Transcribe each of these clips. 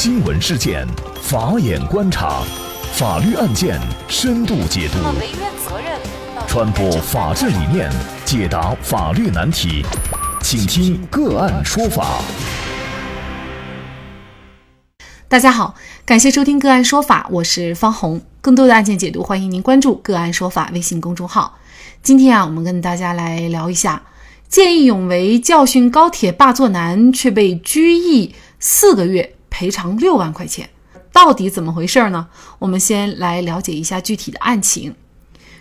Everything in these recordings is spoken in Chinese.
新闻事件，法眼观察，法律案件深度解读，传播法治理念，解答法律难题，请听个案说法。大家好，感谢收听个案说法，我是方红。更多的案件解读，欢迎您关注个案说法微信公众号。今天啊，我们跟大家来聊一下。见义勇为教训高铁霸座男，却被拘役四个月，赔偿六万块钱，到底怎么回事呢？我们先来了解一下具体的案情。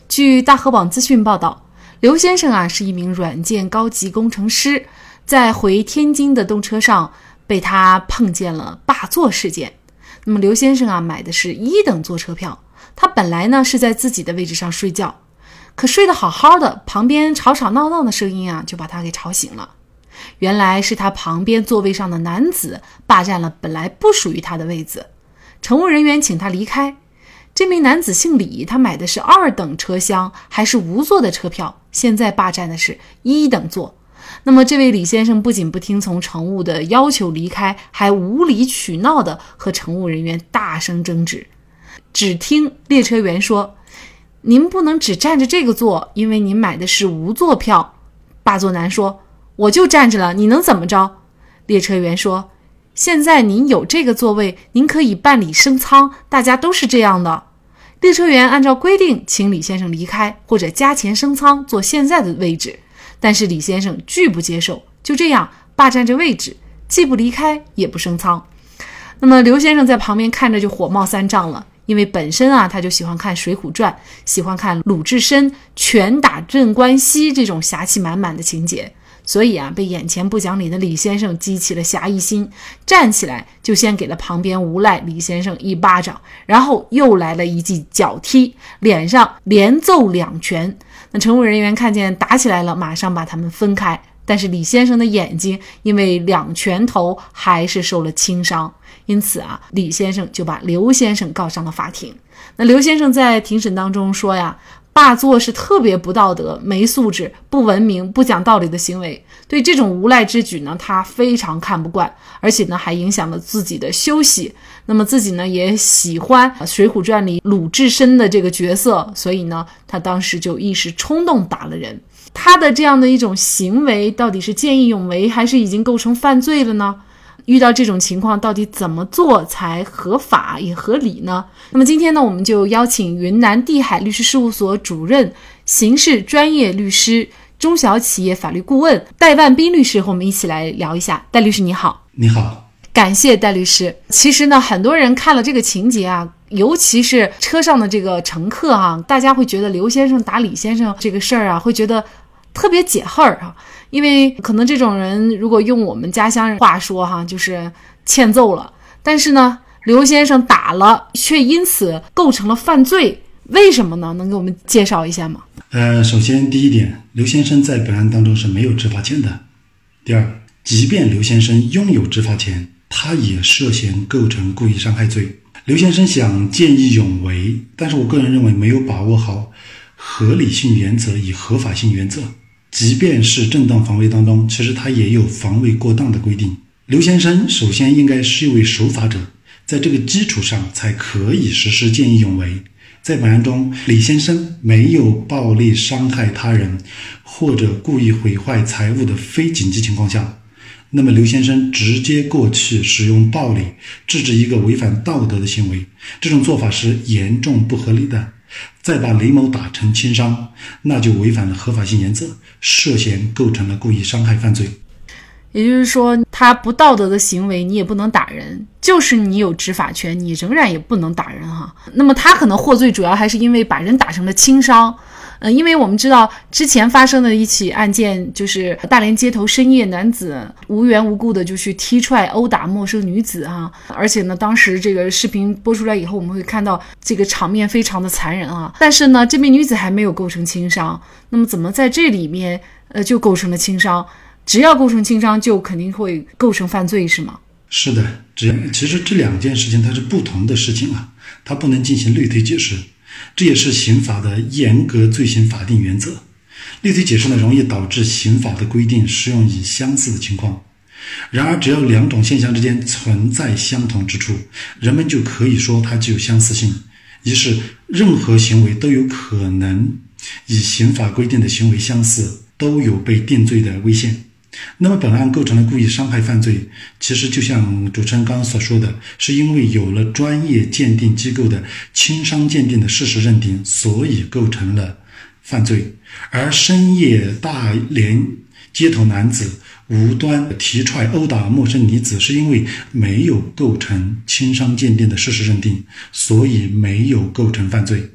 据大河网资讯报道，刘先生啊是一名软件高级工程师，在回天津的动车上被他碰见了霸座事件。那么刘先生啊买的是一等座车票，他本来呢是在自己的位置上睡觉。可睡得好好的，旁边吵吵闹闹的声音啊，就把他给吵醒了。原来是他旁边座位上的男子霸占了本来不属于他的位子，乘务人员请他离开。这名男子姓李，他买的是二等车厢，还是无座的车票，现在霸占的是一等座。那么这位李先生不仅不听从乘务的要求离开，还无理取闹的和乘务人员大声争执。只听列车员说。您不能只占着这个座，因为您买的是无座票。霸座男说：“我就站着了，你能怎么着？”列车员说：“现在您有这个座位，您可以办理升舱，大家都是这样的。”列车员按照规定请李先生离开，或者加钱升舱坐现在的位置，但是李先生拒不接受，就这样霸占着位置，既不离开，也不升舱。那么刘先生在旁边看着就火冒三丈了。因为本身啊，他就喜欢看《水浒传》，喜欢看鲁智深拳打镇关西这种侠气满满的情节，所以啊，被眼前不讲理的李先生激起了侠义心，站起来就先给了旁边无赖李先生一巴掌，然后又来了一记脚踢，脸上连揍两拳。那乘务人员看见打起来了，马上把他们分开。但是李先生的眼睛因为两拳头还是受了轻伤，因此啊，李先生就把刘先生告上了法庭。那刘先生在庭审当中说呀，霸座是特别不道德、没素质、不文明、不讲道理的行为，对这种无赖之举呢，他非常看不惯，而且呢，还影响了自己的休息。那么自己呢，也喜欢《水浒传》里鲁智深的这个角色，所以呢，他当时就一时冲动打了人。他的这样的一种行为，到底是见义勇为，还是已经构成犯罪了呢？遇到这种情况，到底怎么做才合法也合理呢？那么今天呢，我们就邀请云南地海律师事务所主任、刑事专业律师、中小企业法律顾问戴万斌律师和我们一起来聊一下。戴律师你好，你好，感谢戴律师。其实呢，很多人看了这个情节啊，尤其是车上的这个乘客啊，大家会觉得刘先生打李先生这个事儿啊，会觉得。特别解恨儿哈，因为可能这种人如果用我们家乡话说哈，就是欠揍了。但是呢，刘先生打了，却因此构成了犯罪，为什么呢？能给我们介绍一下吗？呃，首先第一点，刘先生在本案当中是没有执法权的。第二，即便刘先生拥有执法权，他也涉嫌构成故意伤害罪。刘先生想见义勇为，但是我个人认为没有把握好合理性原则与合法性原则。即便是正当防卫当中，其实他也有防卫过当的规定。刘先生首先应该是一位守法者，在这个基础上才可以实施见义勇为。在本案中，李先生没有暴力伤害他人或者故意毁坏财物的非紧急情况下，那么刘先生直接过去使用暴力制止一个违反道德的行为，这种做法是严重不合理的。再把雷某打成轻伤，那就违反了合法性原则，涉嫌构成了故意伤害犯罪。也就是说，他不道德的行为，你也不能打人；就是你有执法权，你仍然也不能打人哈。那么他可能获罪，主要还是因为把人打成了轻伤。呃，因为我们知道之前发生的一起案件，就是大连街头深夜男子无缘无故的就去踢踹殴打陌生女子啊，而且呢，当时这个视频播出来以后，我们会看到这个场面非常的残忍啊。但是呢，这名女子还没有构成轻伤，那么怎么在这里面呃就构成了轻伤？只要构成轻伤，就肯定会构成犯罪是吗？是的，只要其实这两件事情它是不同的事情啊，它不能进行类推解释。这也是刑法的严格罪行法定原则。类推解释呢，容易导致刑法的规定适用于相似的情况。然而，只要两种现象之间存在相同之处，人们就可以说它具有相似性。于是，任何行为都有可能与刑法规定的行为相似，都有被定罪的危险。那么，本案构成了故意伤害犯罪，其实就像主持人刚刚所说的，是因为有了专业鉴定机构的轻伤鉴定的事实认定，所以构成了犯罪。而深夜大连街头男子无端提踹殴打陌生女子，是因为没有构成轻伤鉴定的事实认定，所以没有构成犯罪。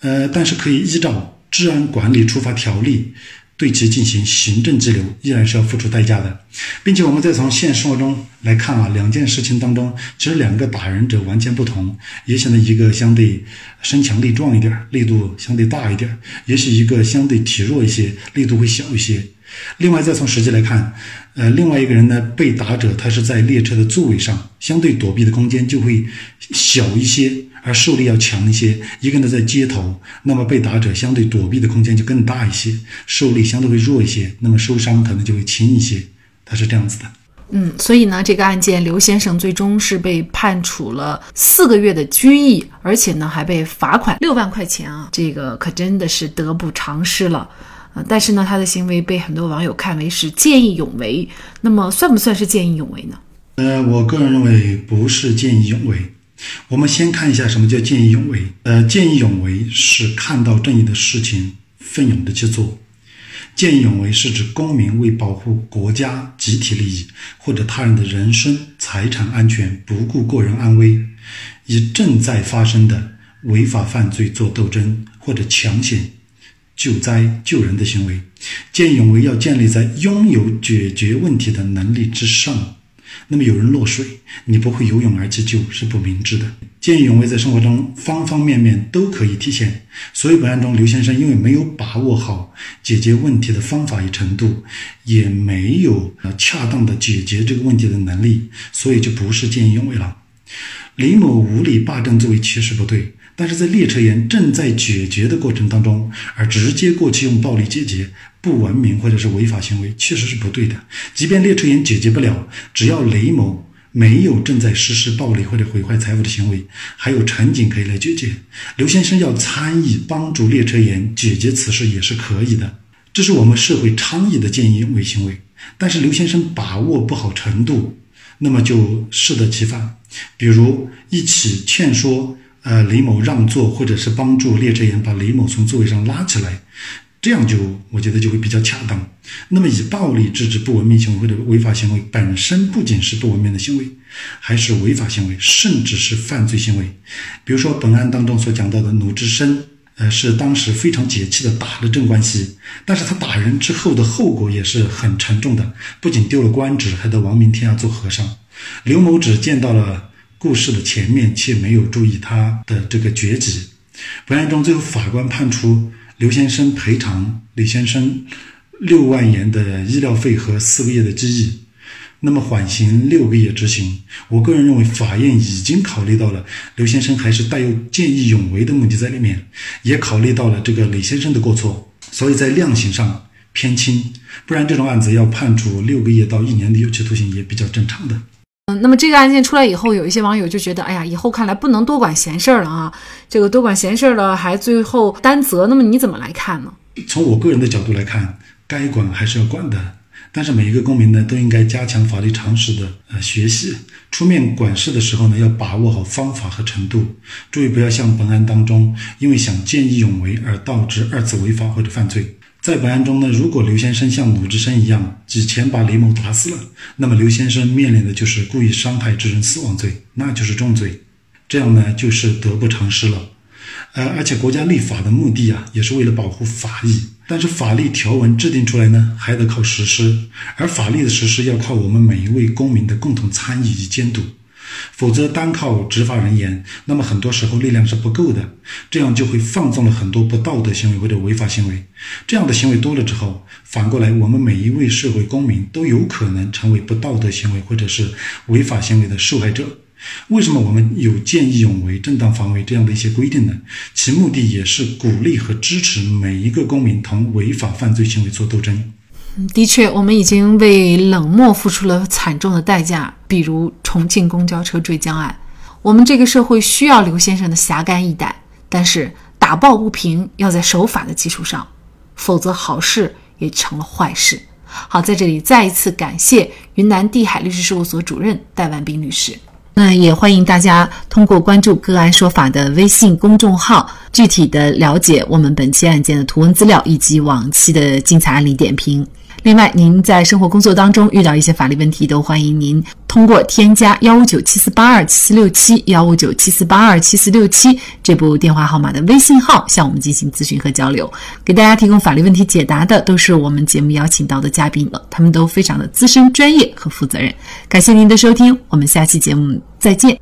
呃，但是可以依照《治安管理处罚条例》。对其进行行政拘留，依然是要付出代价的，并且我们再从现实生活中来看啊，两件事情当中，其实两个打人者完全不同，也显得一个相对身强力壮一点，力度相对大一点，也许一个相对体弱一些，力度会小一些。另外再从实际来看，呃，另外一个人呢，被打者他是在列车的座位上，相对躲避的空间就会小一些。而受力要强一些，一个呢在街头，那么被打者相对躲避的空间就更大一些，受力相对会弱一些，那么受伤可能就会轻一些，他是这样子的。嗯，所以呢，这个案件刘先生最终是被判处了四个月的拘役，而且呢还被罚款六万块钱啊，这个可真的是得不偿失了。呃，但是呢，他的行为被很多网友看为是见义勇为，那么算不算是见义勇为呢？呃，我个人认为不是见义勇为。我们先看一下什么叫见义勇为。呃，见义勇为是看到正义的事情奋勇的去做。见义勇为是指公民为保护国家集体利益或者他人的人身财产安全，不顾个人安危，以正在发生的违法犯罪做斗争或者抢险救灾救人的行为。见义勇为要建立在拥有解决问题的能力之上。那么有人落水，你不会游泳而去救是不明智的。见义勇为在生活中方方面面都可以体现。所以本案中刘先生因为没有把握好解决问题的方法与程度，也没有呃恰当的解决这个问题的能力，所以就不是见义勇为了。李某无理霸占作为其实不对。但是在列车员正在解决的过程当中，而直接过去用暴力解决，不文明或者是违法行为，确实是不对的。即便列车员解决不了，只要雷某没有正在实施暴力或者毁坏财物的行为，还有乘警可以来解决。刘先生要参与帮助列车员解决此事也是可以的，这是我们社会倡议的建议为行为。但是刘先生把握不好程度，那么就适得其反。比如一起劝说。呃，李某让座，或者是帮助列车员把李某从座位上拉起来，这样就我觉得就会比较恰当。那么以暴力制止不文明行为或者违法行为本身不仅是不文明的行为，还是违法行为，甚至是犯罪行为。比如说本案当中所讲到的鲁智深，呃，是当时非常解气的打了镇关西，但是他打人之后的后果也是很沉重的，不仅丢了官职，还得亡命天涯做和尚。刘某只见到了。故事的前面却没有注意他的这个绝技。本案中，最后法官判处刘先生赔偿李先生六万元的医疗费和四个月的拘役，那么缓刑六个月执行。我个人认为，法院已经考虑到了刘先生还是带有见义勇为的目的在里面，也考虑到了这个李先生的过错，所以在量刑上偏轻。不然，这种案子要判处六个月到一年的有期徒刑也比较正常的。那么这个案件出来以后，有一些网友就觉得，哎呀，以后看来不能多管闲事儿了啊！这个多管闲事儿了，还最后担责。那么你怎么来看呢？从我个人的角度来看，该管还是要管的。但是每一个公民呢，都应该加强法律常识的呃学习。出面管事的时候呢，要把握好方法和程度，注意不要像本案当中，因为想见义勇为而导致二次违法或者犯罪。在本案中呢，如果刘先生像鲁智深一样几拳把李某打死了，那么刘先生面临的就是故意伤害致人死亡罪，那就是重罪，这样呢就是得不偿失了。呃，而且国家立法的目的啊，也是为了保护法益，但是法律条文制定出来呢，还得靠实施，而法律的实施要靠我们每一位公民的共同参与与监督。否则，单靠执法人员，那么很多时候力量是不够的，这样就会放纵了很多不道德行为或者违法行为。这样的行为多了之后，反过来，我们每一位社会公民都有可能成为不道德行为或者是违法行为的受害者。为什么我们有见义勇为、正当防卫这样的一些规定呢？其目的也是鼓励和支持每一个公民同违法犯罪行为做斗争。的确，我们已经为冷漠付出了惨重的代价，比如重庆公交车坠江案。我们这个社会需要刘先生的侠肝义胆，但是打抱不平要在守法的基础上，否则好事也成了坏事。好，在这里再一次感谢云南地海律师事务所主任戴万斌律师。那也欢迎大家通过关注“个案说法”的微信公众号，具体的了解我们本期案件的图文资料以及往期的精彩案例点评。另外，您在生活工作当中遇到一些法律问题，都欢迎您通过添加幺五九七四八二七四六七幺五九七四八二七四六七这部电话号码的微信号向我们进行咨询和交流。给大家提供法律问题解答的都是我们节目邀请到的嘉宾了，他们都非常的资深、专业和负责任。感谢您的收听，我们下期节目再见。